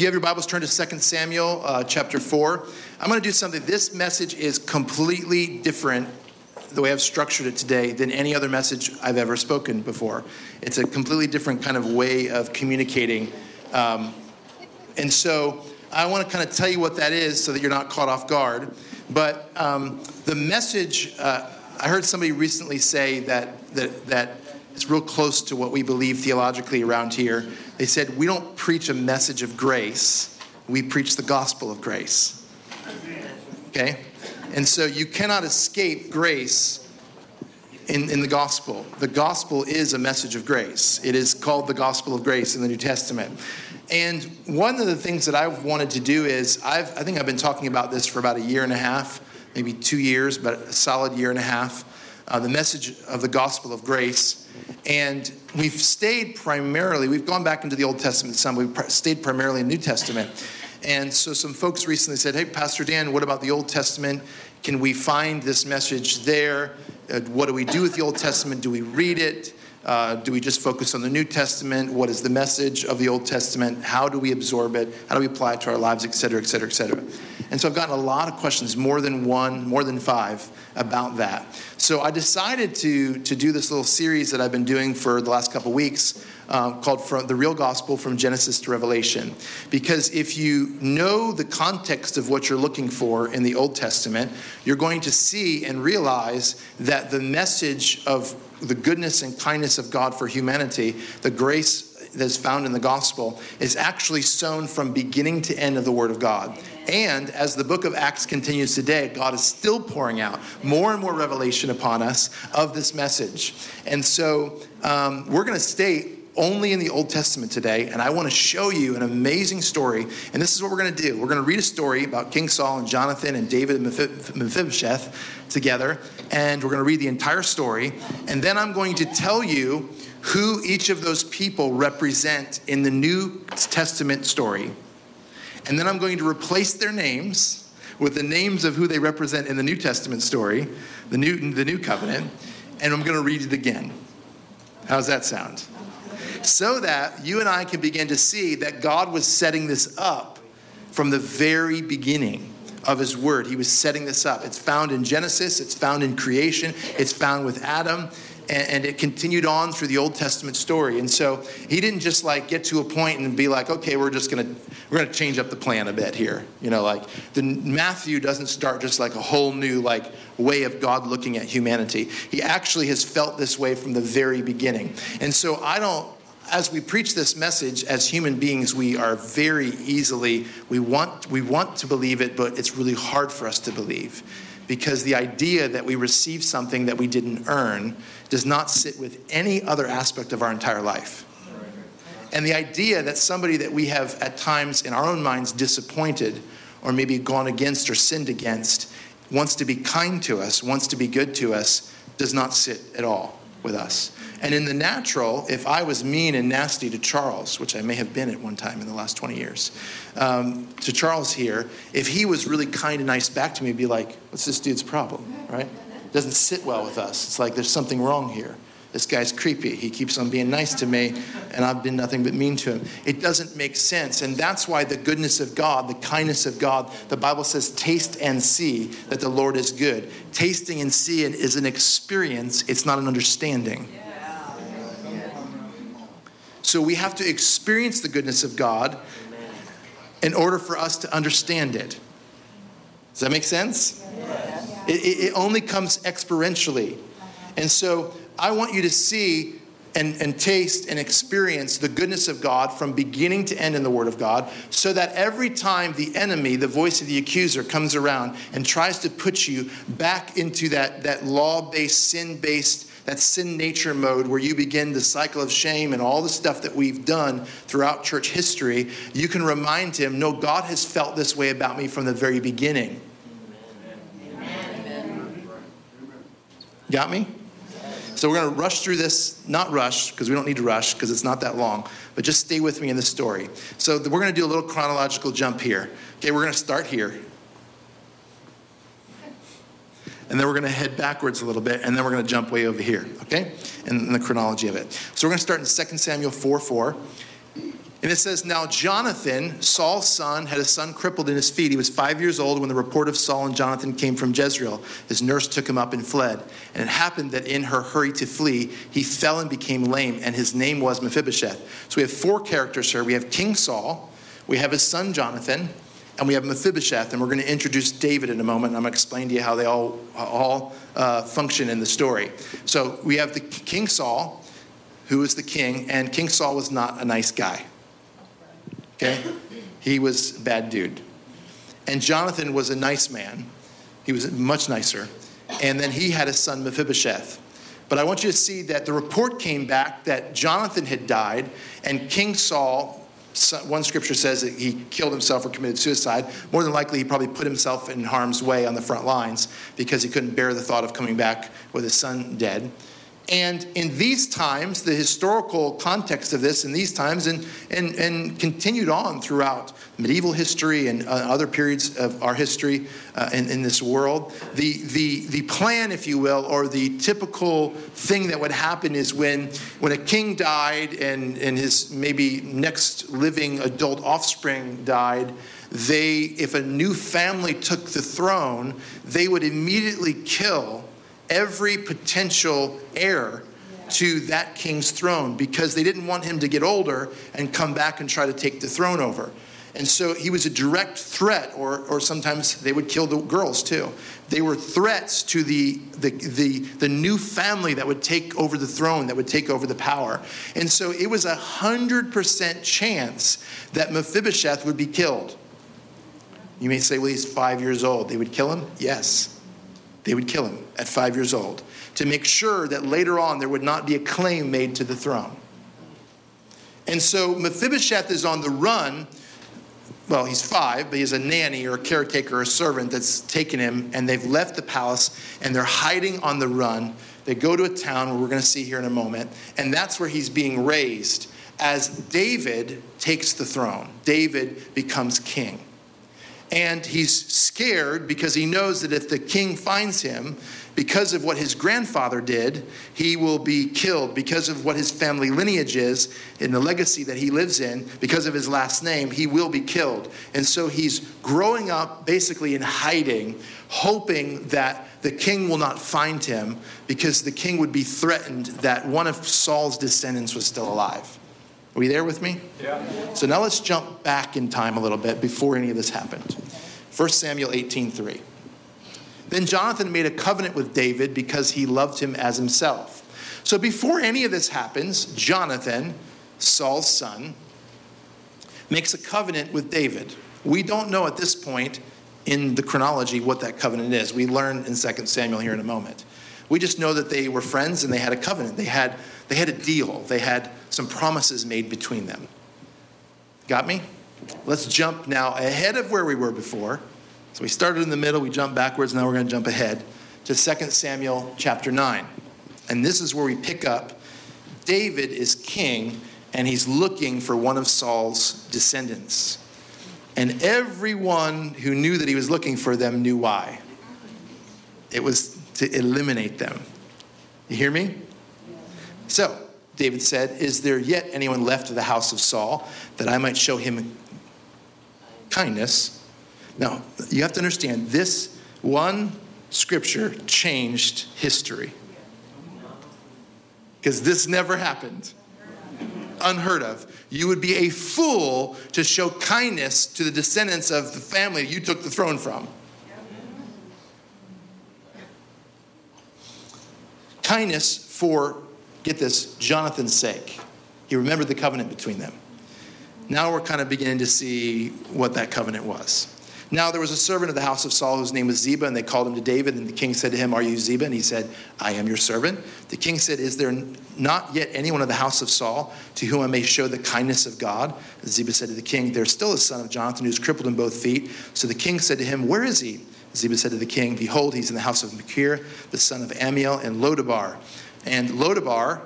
If you have your Bibles, turn to 2 Samuel uh, chapter 4. I'm going to do something. This message is completely different, the way I've structured it today, than any other message I've ever spoken before. It's a completely different kind of way of communicating. Um, and so I want to kind of tell you what that is so that you're not caught off guard. But um, the message, uh, I heard somebody recently say that, that, that it's real close to what we believe theologically around here. They said, We don't preach a message of grace, we preach the gospel of grace. Okay? And so you cannot escape grace in, in the gospel. The gospel is a message of grace, it is called the gospel of grace in the New Testament. And one of the things that I've wanted to do is, I've, I think I've been talking about this for about a year and a half, maybe two years, but a solid year and a half. Uh, the message of the gospel of grace. And we've stayed primarily, we've gone back into the Old Testament some, we've stayed primarily in New Testament. And so some folks recently said, Hey, Pastor Dan, what about the Old Testament? Can we find this message there? Uh, what do we do with the Old Testament? Do we read it? Uh, do we just focus on the New Testament? What is the message of the Old Testament? How do we absorb it? How do we apply it to our lives, et cetera, et cetera, et cetera? And so I've gotten a lot of questions, more than one, more than five, about that. So I decided to, to do this little series that I've been doing for the last couple weeks um, called from The Real Gospel from Genesis to Revelation. Because if you know the context of what you're looking for in the Old Testament, you're going to see and realize that the message of the goodness and kindness of God for humanity, the grace that's found in the gospel, is actually sown from beginning to end of the Word of God. And as the book of Acts continues today, God is still pouring out more and more revelation upon us of this message. And so um, we're going to stay only in the Old Testament today, and I want to show you an amazing story. And this is what we're going to do. We're going to read a story about King Saul and Jonathan and David and Mephibosheth together, and we're going to read the entire story. And then I'm going to tell you who each of those people represent in the New Testament story. And then I'm going to replace their names with the names of who they represent in the New Testament story, the New, the new covenant, and I'm going to read it again. How's that sound? so that you and I can begin to see that God was setting this up from the very beginning of his word. He was setting this up. It's found in Genesis, it's found in creation, it's found with Adam, and, it continued on through the Old Testament story. And so he didn't just like get to a point and be like, okay, we're just gonna we're gonna change up the plan a bit here. You know, like the Matthew doesn't start just like a whole new like way of God looking at humanity. He actually has felt this way from the very beginning. And so I don't as we preach this message as human beings we are very easily we want we want to believe it but it's really hard for us to believe because the idea that we receive something that we didn't earn does not sit with any other aspect of our entire life. And the idea that somebody that we have at times in our own minds disappointed or maybe gone against or sinned against wants to be kind to us wants to be good to us does not sit at all with us and in the natural, if I was mean and nasty to Charles, which I may have been at one time in the last 20 years, um, to Charles here, if he was really kind and nice back to me, be like, what's this dude's problem, right? It Doesn't sit well with us. It's like there's something wrong here. This guy's creepy. He keeps on being nice to me, and I've been nothing but mean to him. It doesn't make sense. And that's why the goodness of God, the kindness of God, the Bible says, taste and see that the Lord is good. Tasting and seeing is an experience, it's not an understanding. So we have to experience the goodness of God in order for us to understand it. Does that make sense? It, it, only comes experientially. And so I want you to see and, and taste and experience the goodness of God from beginning to end in the Word of God, so that every time the enemy, the voice of the accuser, comes around and tries to put you back into that, that law based, sin based that sin nature mode where you begin the cycle of shame and all the stuff that we've done throughout church history, you can remind him, no, God has felt this way about me from the very beginning. Amen. Got me? So we're going to rush through this, not rush, because we don't need to rush, because it's not that long, but just stay with me in the story. So we're going to do a little chronological jump here. Okay, we're going to start here and then we're going to head backwards a little bit, and then we're going to jump way over here, okay? In, in the chronology of it. So we're going to start in 2 Samuel 4 4. And it says, Now Jonathan, Saul's son, had a son crippled in his feet. He was five years old when the report of Saul and Jonathan came from Jezreel. His nurse took him up and fled. And it happened that in her hurry to flee, he fell and became lame, and his name was Mephibosheth. So we have four characters here. We have King Saul, we have his son Jonathan, and we have Mephibosheth. And we're going to introduce David in a moment. I'm going to explain to you how they all, all uh, function in the story. So we have the King Saul, who is the king, and King Saul was not a nice guy. Okay? He was a bad dude. And Jonathan was a nice man. He was much nicer. And then he had a son, Mephibosheth. But I want you to see that the report came back that Jonathan had died, and King Saul, one scripture says that he killed himself or committed suicide. More than likely, he probably put himself in harm's way on the front lines because he couldn't bear the thought of coming back with his son dead. And in these times, the historical context of this in these times, and, and, and continued on throughout medieval history and uh, other periods of our history uh, in, in this world, the, the, the plan, if you will, or the typical thing that would happen is when, when a king died and, and his maybe next living adult offspring died, they, if a new family took the throne, they would immediately kill every potential heir to that king's throne because they didn't want him to get older and come back and try to take the throne over. And so he was a direct threat, or, or sometimes they would kill the girls too. They were threats to the, the, the, the new family that would take over the throne, that would take over the power. And so it was a 100% chance that Mephibosheth would be killed. You may say, well, he's five years old. They would kill him? Yes. They would kill him at five years old to make sure that later on there would not be a claim made to the throne. And so Mephibosheth is on the run. Well, he's five, but he's a nanny or a caretaker or a servant that's taken him, and they've left the palace and they're hiding on the run. They go to a town where we're going to see here in a moment, and that's where he's being raised as David takes the throne. David becomes king. And he's scared because he knows that if the king finds him, because of what his grandfather did, he will be killed. Because of what his family lineage is, in the legacy that he lives in, because of his last name, he will be killed. And so he's growing up basically in hiding, hoping that the king will not find him because the king would be threatened that one of Saul's descendants was still alive. Are you there with me? Yeah. So now let's jump back in time a little bit before any of this happened. 1 Samuel 18:3. Then Jonathan made a covenant with David because he loved him as himself. So before any of this happens, Jonathan, Saul's son, makes a covenant with David. We don't know at this point in the chronology what that covenant is. We learn in 2 Samuel here in a moment. We just know that they were friends and they had a covenant. They had, they had a deal. They had some promises made between them. Got me? Let's jump now ahead of where we were before. So we started in the middle, we jumped backwards, now we're going to jump ahead to 2 Samuel chapter 9. And this is where we pick up David is king and he's looking for one of Saul's descendants. And everyone who knew that he was looking for them knew why. It was to eliminate them. You hear me? So, David said, Is there yet anyone left of the house of Saul that I might show him kindness? Now, you have to understand this one scripture changed history. Because this never happened. Unheard of. You would be a fool to show kindness to the descendants of the family you took the throne from. Kindness for, get this, Jonathan's sake. He remembered the covenant between them. Now we're kind of beginning to see what that covenant was. Now there was a servant of the house of Saul whose name was Ziba, and they called him to David. And the king said to him, Are you Ziba? And he said, I am your servant. The king said, Is there not yet anyone of the house of Saul to whom I may show the kindness of God? And Ziba said to the king, There's still a son of Jonathan who's crippled in both feet. So the king said to him, Where is he? Ziba said to the king, Behold, he's in the house of Machir, the son of Ammiel, and Lodabar. And Lodabar,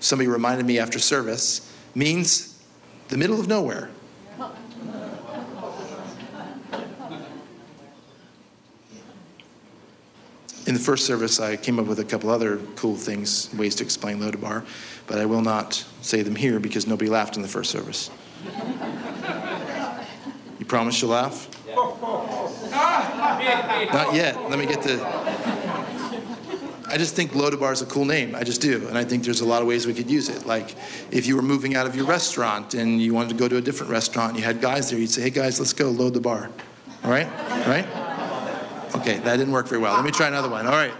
somebody reminded me after service, means the middle of nowhere. In the first service, I came up with a couple other cool things, ways to explain Lodabar, but I will not say them here because nobody laughed in the first service. You promise you'll laugh? Not yet. Let me get the. I just think Lodabar is a cool name. I just do. And I think there's a lot of ways we could use it. Like if you were moving out of your restaurant and you wanted to go to a different restaurant, you had guys there, you'd say, hey guys, let's go load the bar. All right? Right? Okay, that didn't work very well. Let me try another one. All right.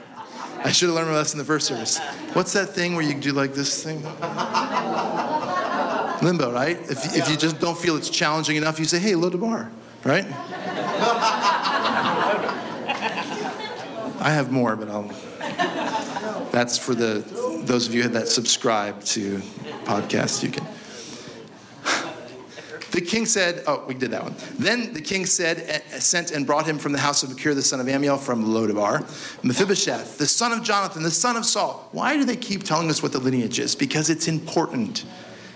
I should have learned my lesson the first service. What's that thing where you do like this thing? Limbo, right? If, if you just don't feel it's challenging enough, you say, hey, load the bar, right? I have more, but I'll. That's for the those of you that subscribe to podcasts. You can. The king said, "Oh, we did that one." Then the king said, eh, sent and brought him from the house of Machir, the son of Ammiel, from Lodabar, Mephibosheth, the son of Jonathan, the son of Saul. Why do they keep telling us what the lineage is? Because it's important.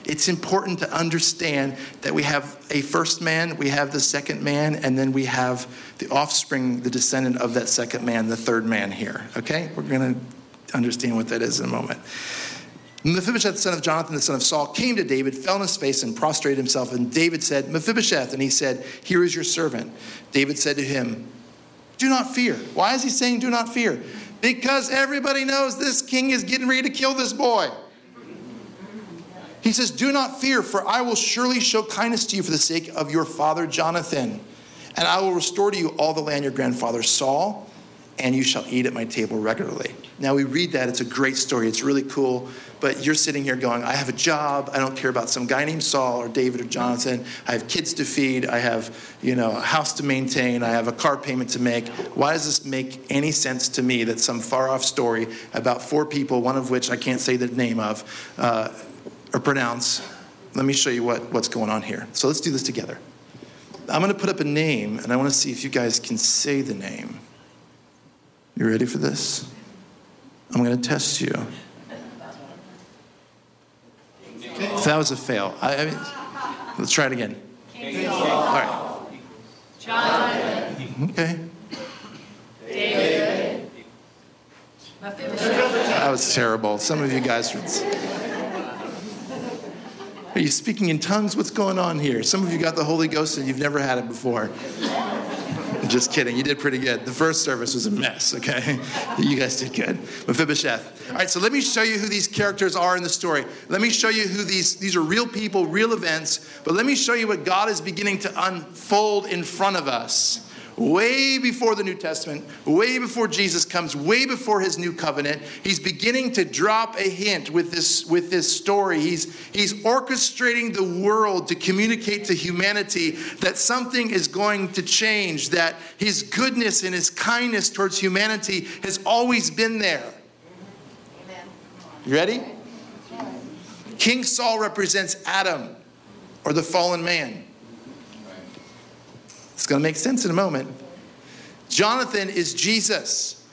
It's important to understand that we have a first man, we have the second man, and then we have the offspring, the descendant of that second man, the third man here. Okay? We're to understand what that is in a moment. Mephibosheth, the son of Jonathan, the son of Saul, came to David, fell on his face, and prostrated himself. And David said, Mephibosheth. And he said, Here is your servant. David said to him, Do not fear. Why is he saying, Do not fear? Because everybody knows this king is getting ready to kill this boy. He says, Do not fear, for I will surely show kindness to you for the sake of your father Jonathan. And I will restore to you all the land your grandfather Saul, and you shall eat at my table regularly. Now we read that, it's a great story, it's really cool, but you're sitting here going, I have a job, I don't care about some guy named Saul or David or Jonathan, I have kids to feed, I have, you know, a house to maintain, I have a car payment to make. Why does this make any sense to me that some far off story about four people, one of which I can't say the name of, uh, or pronounce. Let me show you what, what's going on here. So let's do this together. I'm going to put up a name, and I want to see if you guys can say the name. You ready for this? I'm going to test you. That was a fail, I, I mean, let's try it again. All right. Jonathan. Okay. David. That was terrible. Some of you guys. Are you speaking in tongues? What's going on here? Some of you got the Holy Ghost and you've never had it before. Just kidding. You did pretty good. The first service was a mess, okay? You guys did good. Mephibosheth. All right, so let me show you who these characters are in the story. Let me show you who these, these are real people, real events, but let me show you what God is beginning to unfold in front of us way before the New Testament, way before Jesus comes, way before his new covenant. He's beginning to drop a hint with this, with this story. He's, he's orchestrating the world to communicate to humanity that something is going to change, that his goodness and his kindness towards humanity has always been there. You ready? King Saul represents Adam or the fallen man. It's going to make sense in a moment. Jonathan is Jesus.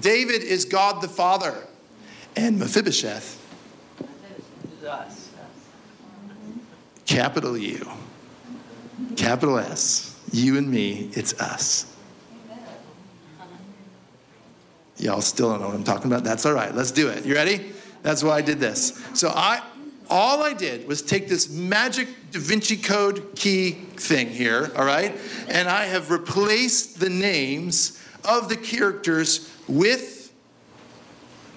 David is God the Father. And Mephibosheth, us. capital U, capital S, you and me, it's us. Y'all still don't know what I'm talking about? That's all right. Let's do it. You ready? That's why I did this. So I all I did was take this magic Da Vinci Code key thing here, all right? And I have replaced the names of the characters with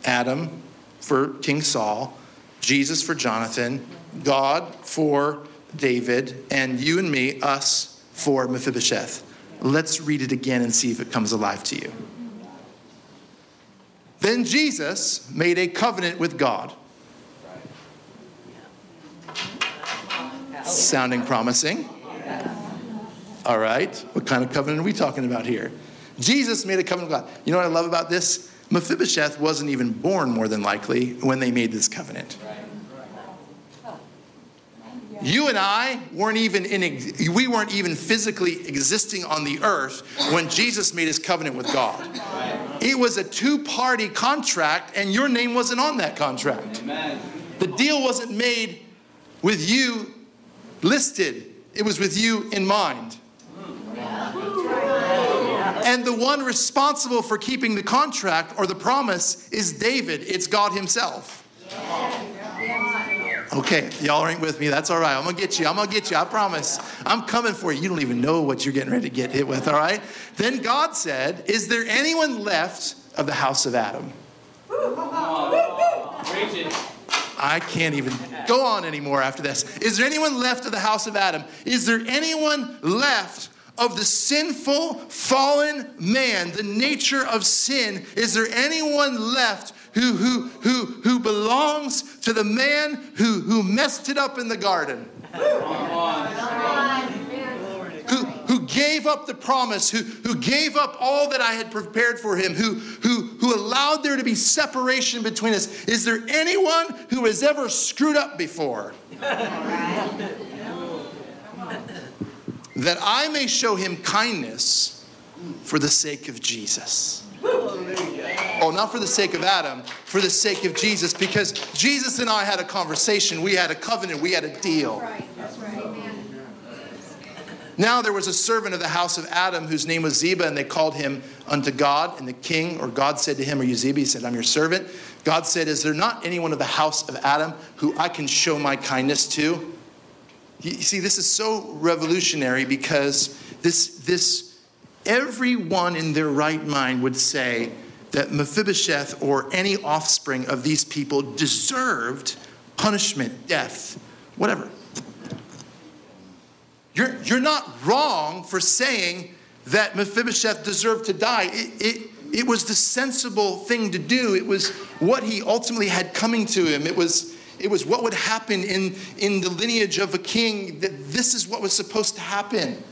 Adam for King Saul, Jesus for Jonathan, God for David, and you and me, us, for Mephibosheth. Let's read it again and see if it comes alive to you. Then Jesus made a covenant with God Sounding promising. All right. What kind of covenant are we talking about here? Jesus made a covenant with God. You know what I love about this? Mephibosheth wasn't even born, more than likely, when they made this covenant. You and I weren't even in, we weren't even physically existing on the earth when Jesus made his covenant with God. It was a two party contract, and your name wasn't on that contract. The deal wasn't made with you listed, it was with you in mind. And the one responsible for keeping the contract or the promise is David, it's God Himself. Okay, y'all ain't with me. That's all right. I'm gonna get you. I'm gonna get you. I promise. I'm coming for you. You don't even know what you're getting ready to get hit with, all right? Then God said, Is there anyone left of the house of Adam? I can't even go on anymore after this. Is there anyone left of the house of Adam? Is there anyone left of the sinful, fallen man, the nature of sin? Is there anyone left who, who, who, who belongs to the man who, who messed it up in the garden? Gave up the promise, who, who gave up all that I had prepared for him, who, who, who allowed there to be separation between us. Is there anyone who has ever screwed up before? that I may show him kindness for the sake of Jesus. Oh, not for the sake of Adam, for the sake of Jesus, because Jesus and I had a conversation, we had a covenant, we had a deal. Now there was a servant of the house of Adam whose name was Ziba, and they called him unto God. And the king, or God said to him, Are you Ziba? He said, I'm your servant. God said, Is there not anyone of the house of Adam who I can show my kindness to? You see, this is so revolutionary because this, this everyone in their right mind would say that Mephibosheth or any offspring of these people deserved punishment, death, whatever. You're, you're not wrong for saying that Mephibosheth deserved to die. It, it, it was the sensible thing to do. It was what he ultimately had coming to him. It was, it was what would happen in, in the lineage of a king, that this is what was supposed to happen.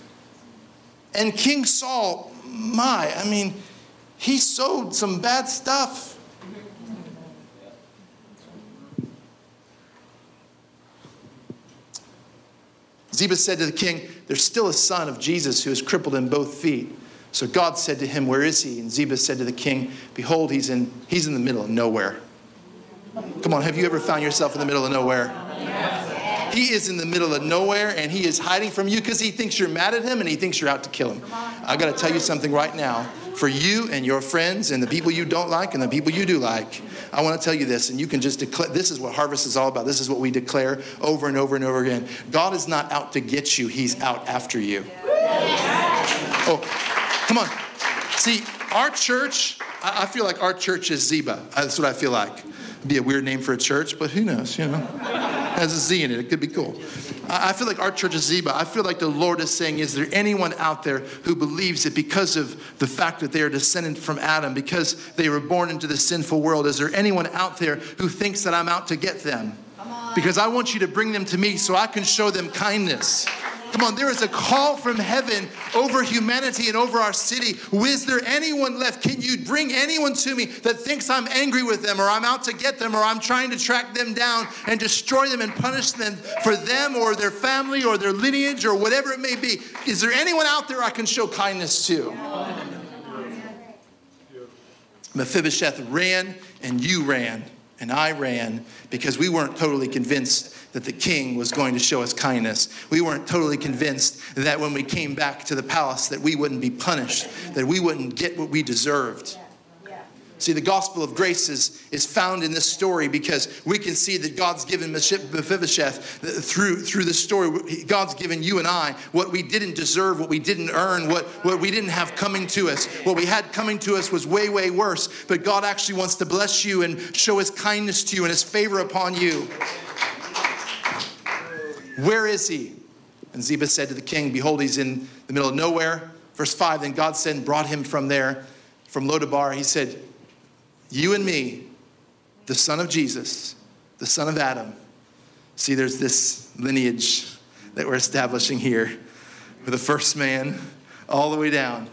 And King Saul, my, I mean, he sowed some bad stuff. Ziba said to the king, There's still a son of Jesus who is crippled in both feet. So God said to him, Where is he? And Ziba said to the king, Behold, he's in, he's in the middle of nowhere. Come on, have you ever found yourself in the middle of nowhere? He is in the middle of nowhere and he is hiding from you because he thinks you're mad at him and he thinks you're out to kill him. I got to tell you something right now. For you and your friends and the people you don't like and the people you do like, I want to tell you this, and you can just declare this is what harvest is all about. This is what we declare over and over and over again. God is not out to get you, He's out after you. Oh, come on. See, our church, I feel like our church is Ziba. That's what I feel like. It'd be a weird name for a church, but who knows, you know? Has a Z in it. It could be cool. I feel like our church is Ziba. I feel like the Lord is saying, Is there anyone out there who believes that because of the fact that they are descended from Adam, because they were born into the sinful world, is there anyone out there who thinks that I'm out to get them? Because I want you to bring them to me so I can show them kindness. Come on, there is a call from heaven over humanity and over our city. Is there anyone left? Can you bring anyone to me that thinks I'm angry with them or I'm out to get them or I'm trying to track them down and destroy them and punish them for them or their family or their lineage or whatever it may be? Is there anyone out there I can show kindness to? Mephibosheth ran and you ran and I ran because we weren't totally convinced that the king was going to show us kindness. We weren't totally convinced that when we came back to the palace that we wouldn't be punished, that we wouldn't get what we deserved. See, the gospel of grace is, is found in this story because we can see that God's given Mephibosheth through, through this story. God's given you and I what we didn't deserve, what we didn't earn, what, what we didn't have coming to us. What we had coming to us was way, way worse. But God actually wants to bless you and show his kindness to you and his favor upon you. Where is he? And Ziba said to the king, Behold, he's in the middle of nowhere. Verse 5 Then God sent and brought him from there, from Lodabar. He said, You and me, the son of Jesus, the son of Adam. See, there's this lineage that we're establishing here with the first man all the way down.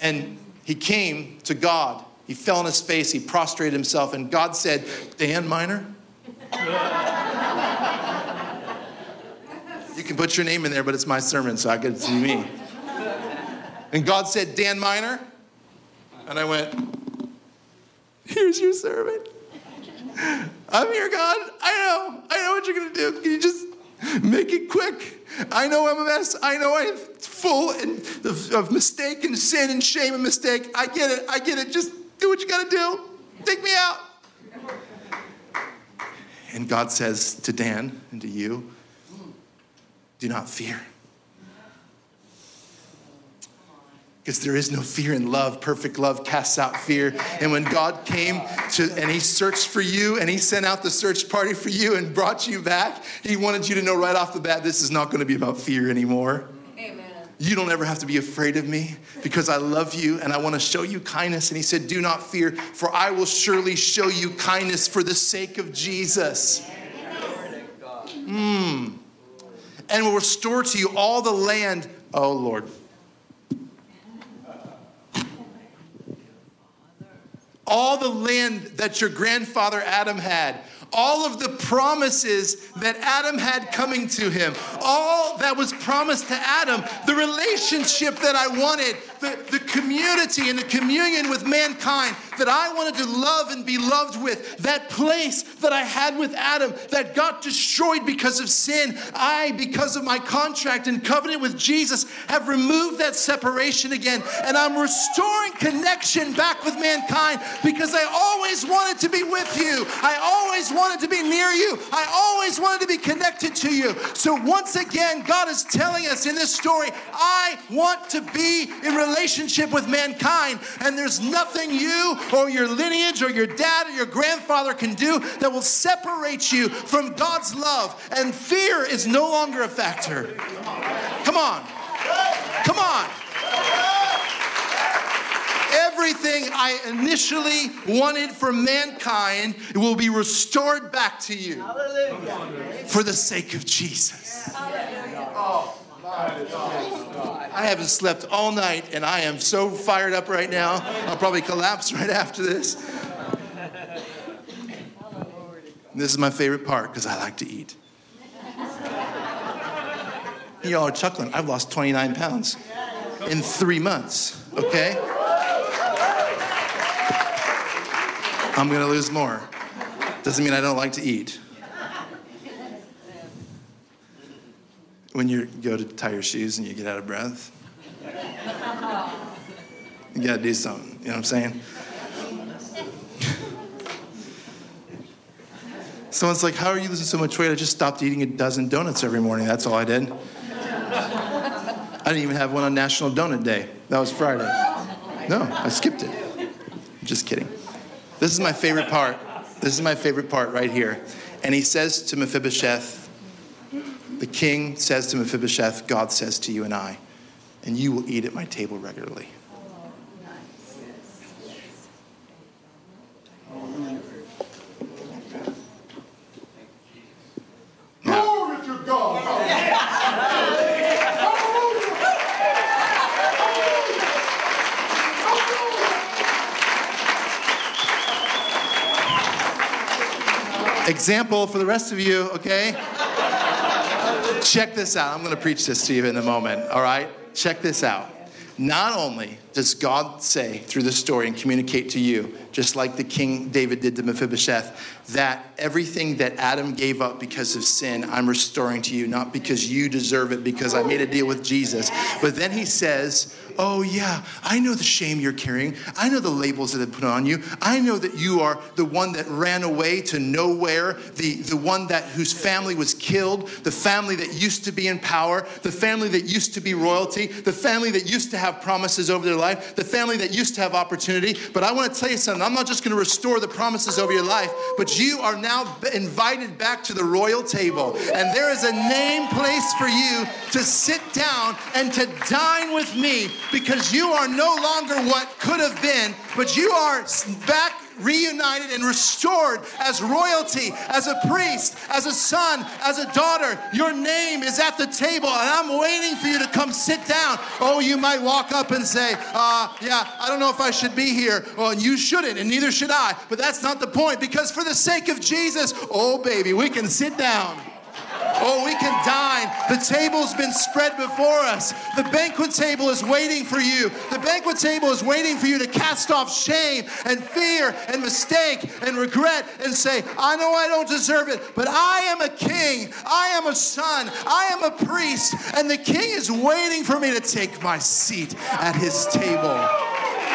And he came to God. He fell on his face, he prostrated himself, and God said, Dan Minor? You can put your name in there, but it's my sermon, so I get to see me. And God said, Dan Minor. And I went, Here's your servant. I'm here, God. I know. I know what you're going to do. Can you just make it quick? I know I'm a mess. I know I'm full of mistake and sin and shame and mistake. I get it. I get it. Just do what you got to do. Take me out. And God says to Dan and to you, do not fear. because there is no fear in love. Perfect love casts out fear. And when God came to and He searched for you and He sent out the search party for you and brought you back, He wanted you to know right off the bat this is not going to be about fear anymore. Amen. You don't ever have to be afraid of me because I love you and I want to show you kindness. And He said, Do not fear, for I will surely show you kindness for the sake of Jesus. Mm. And will restore to you all the land. Oh, Lord. all the land that your grandfather Adam had, all of the promises that Adam had coming to him, all that was promised to Adam, the relationship that I wanted, the, the community and the communion with mankind that I wanted to love and be loved with, that place that I had with Adam that got destroyed because of sin. I, because of my contract and covenant with Jesus, have removed that separation again. And I'm restoring connection back with mankind because I always wanted to be with you. I always wanted to be near you. I always wanted to be connected to you. So once again, God is telling us in this story, I want to be in relationship with mankind, and there's nothing you or your lineage or your dad or your grandfather can do that will separate you from God's love. And fear is no longer a factor. Come on. Come on. Everything I initially wanted for mankind will be restored back to you for the sake of Jesus. I haven't slept all night and I am so fired up right now. I'll probably collapse right after this. This is my favorite part because I like to eat. Y'all are chuckling. I've lost 29 pounds in three months, okay? I'm gonna lose more. Doesn't mean I don't like to eat. When you go to tie your shoes and you get out of breath. You gotta do something, you know what I'm saying? Someone's like, How are you losing so much weight? I just stopped eating a dozen donuts every morning. That's all I did. I didn't even have one on National Donut Day. That was Friday. No, I skipped it. Just kidding. This is my favorite part. This is my favorite part right here. And he says to Mephibosheth, the king says to Mephibosheth, God says to you and I, and you will eat at my table regularly. Example for the rest of you, okay? Check this out. I'm going to preach this to you in a moment, all right? Check this out. Not only does God say through the story and communicate to you, just like the King David did to Mephibosheth, that everything that Adam gave up because of sin, I'm restoring to you, not because you deserve it, because I made a deal with Jesus. But then he says, Oh, yeah, I know the shame you're carrying. I know the labels that have put on you. I know that you are the one that ran away to nowhere, the, the one that whose family was killed, the family that used to be in power, the family that used to be royalty, the family that used to have promises over their life, the family that used to have opportunity. But I want to tell you something. I'm not just going to restore the promises over your life, but you are now invited back to the royal table. And there is a name place for you to sit down and to dine with me because you are no longer what could have been, but you are back reunited and restored as royalty, as a priest, as a son, as a daughter. Your name is at the table, and I'm waiting for you to come sit down. Oh, you might walk up and say, uh, Yeah, I don't know if I should be here. Well, you shouldn't, and neither should I. But that's not the point, because for the sake of Jesus, oh, baby, we can sit down. Oh, we can dine. The table's been spread before us. The banquet table is waiting for you. The banquet table is waiting for you to cast off shame and fear and mistake and regret and say, I know I don't deserve it, but I am a king. I am a son. I am a priest. And the king is waiting for me to take my seat at his table.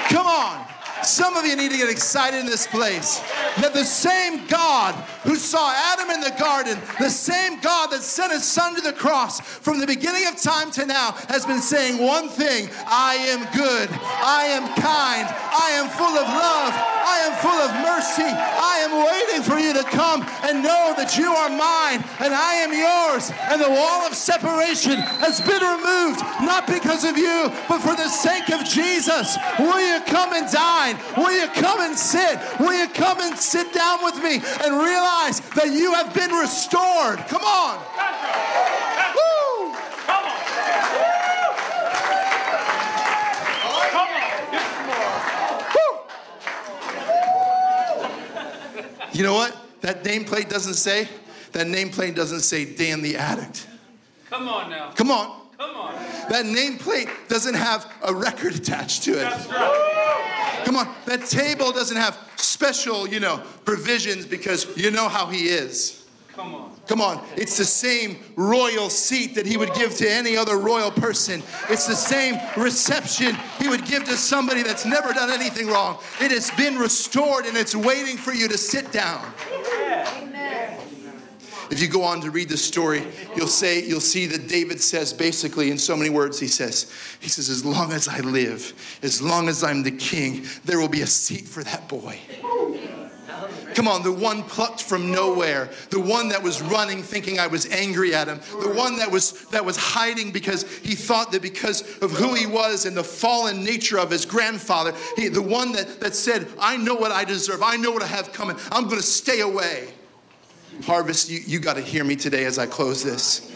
Come on. Some of you need to get excited in this place that the same God who saw Adam in the garden, the same God that sent his son to the cross from the beginning of time to now, has been saying one thing I am good, I am kind, I am full of love, I am full of mercy, I am waiting for you to come and know that you are mine and I am yours. And the wall of separation has been removed, not because of you, but for the sake of Jesus. Will you come and dine? Will you come and sit? Will you come and sit down with me and realize that you have been restored? Come on. Woo! Come on. Come on. Woo! You know what? That nameplate doesn't say. That nameplate doesn't say Dan the addict. Come on now. Come on. Come on. That nameplate doesn't have a record attached to it. That's right. Come on. That table doesn't have special, you know, provisions because you know how he is. Come on. Come on. It's the same royal seat that he would give to any other royal person. It's the same reception he would give to somebody that's never done anything wrong. It has been restored and it's waiting for you to sit down. If you go on to read the story, you'll say you'll see that David says basically in so many words he says he says as long as I live, as long as I'm the king, there will be a seat for that boy. Come on, the one plucked from nowhere, the one that was running thinking I was angry at him, the one that was that was hiding because he thought that because of who he was and the fallen nature of his grandfather, he, the one that, that said, I know what I deserve, I know what I have coming, I'm gonna stay away. Harvest, you, you got to hear me today as I close this.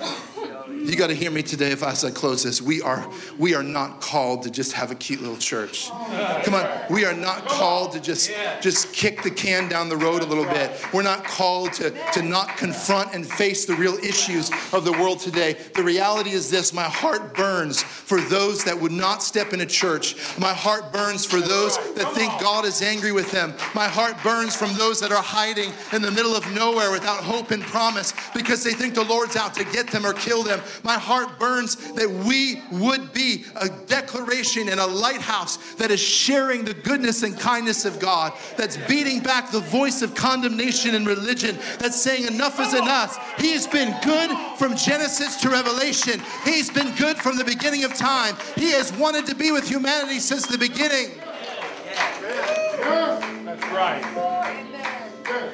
You got to hear me today if I close this. We are we are not called to just have a cute little church. Come on, we are not called to just just kick the can down the road a little bit. We're not called to to not confront and face the real issues of the world today. The reality is this: my heart burns for those that would not step in a church. My heart burns for those that think God is angry with them. My heart burns from those that are hiding in the middle of nowhere without hope and promise because they think the Lord's out to get them or kill them. My heart burns that we would be a declaration and a lighthouse that is sharing the goodness and kindness of God, that's beating back the voice of condemnation and religion, that's saying enough is enough. He's been good from Genesis to Revelation. He's been good from the beginning of time. He has wanted to be with humanity since the beginning. That's right.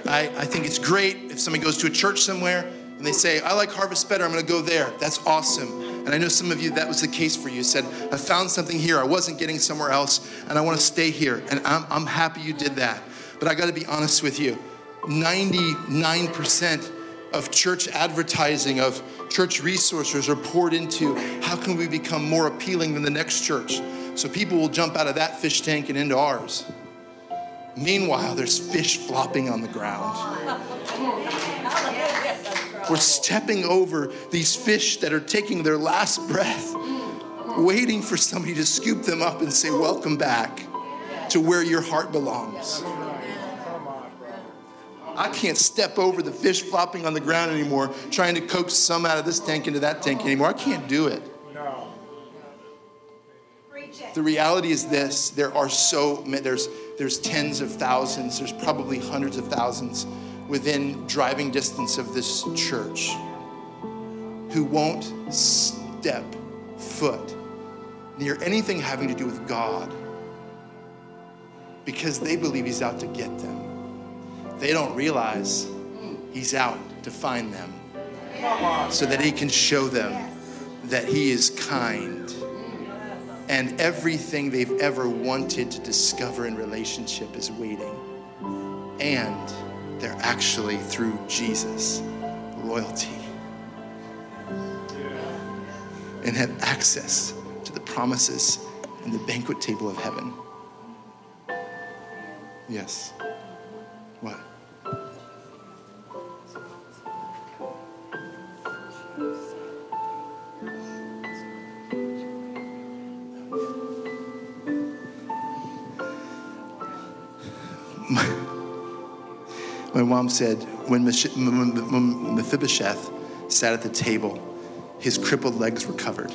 I, I think it's great if somebody goes to a church somewhere and they say, I like Harvest better, I'm gonna go there. That's awesome. And I know some of you, that was the case for you. Said, I found something here I wasn't getting somewhere else, and I wanna stay here. And I'm, I'm happy you did that. But I gotta be honest with you 99% of church advertising, of church resources are poured into how can we become more appealing than the next church? So people will jump out of that fish tank and into ours. Meanwhile, there's fish flopping on the ground. We're stepping over these fish that are taking their last breath, waiting for somebody to scoop them up and say, Welcome back to where your heart belongs. I can't step over the fish flopping on the ground anymore, trying to coax some out of this tank into that tank anymore. I can't do it. The reality is this there are so many, there's, there's tens of thousands, there's probably hundreds of thousands within driving distance of this church who won't step foot near anything having to do with God because they believe He's out to get them. They don't realize He's out to find them so that He can show them that He is kind and everything they've ever wanted to discover in relationship is waiting. And they're actually through Jesus, royalty, and have access to the promises and the banquet table of heaven. Yes. Mom said when Mephibosheth sat at the table, his crippled legs were covered,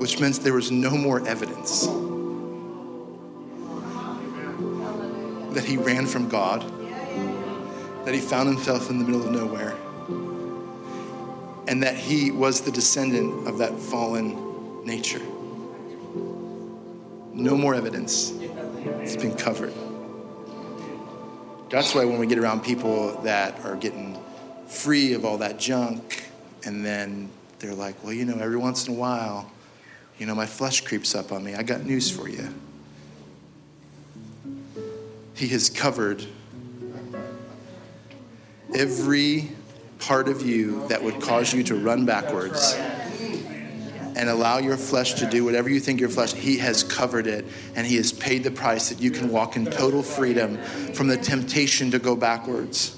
which meant there was no more evidence that he ran from God, that he found himself in the middle of nowhere, and that he was the descendant of that fallen nature. No more evidence. It's been covered. That's why when we get around people that are getting free of all that junk, and then they're like, well, you know, every once in a while, you know, my flesh creeps up on me. I got news for you. He has covered every part of you that would cause you to run backwards and allow your flesh to do whatever you think your flesh he has covered it and he has paid the price that you can walk in total freedom from the temptation to go backwards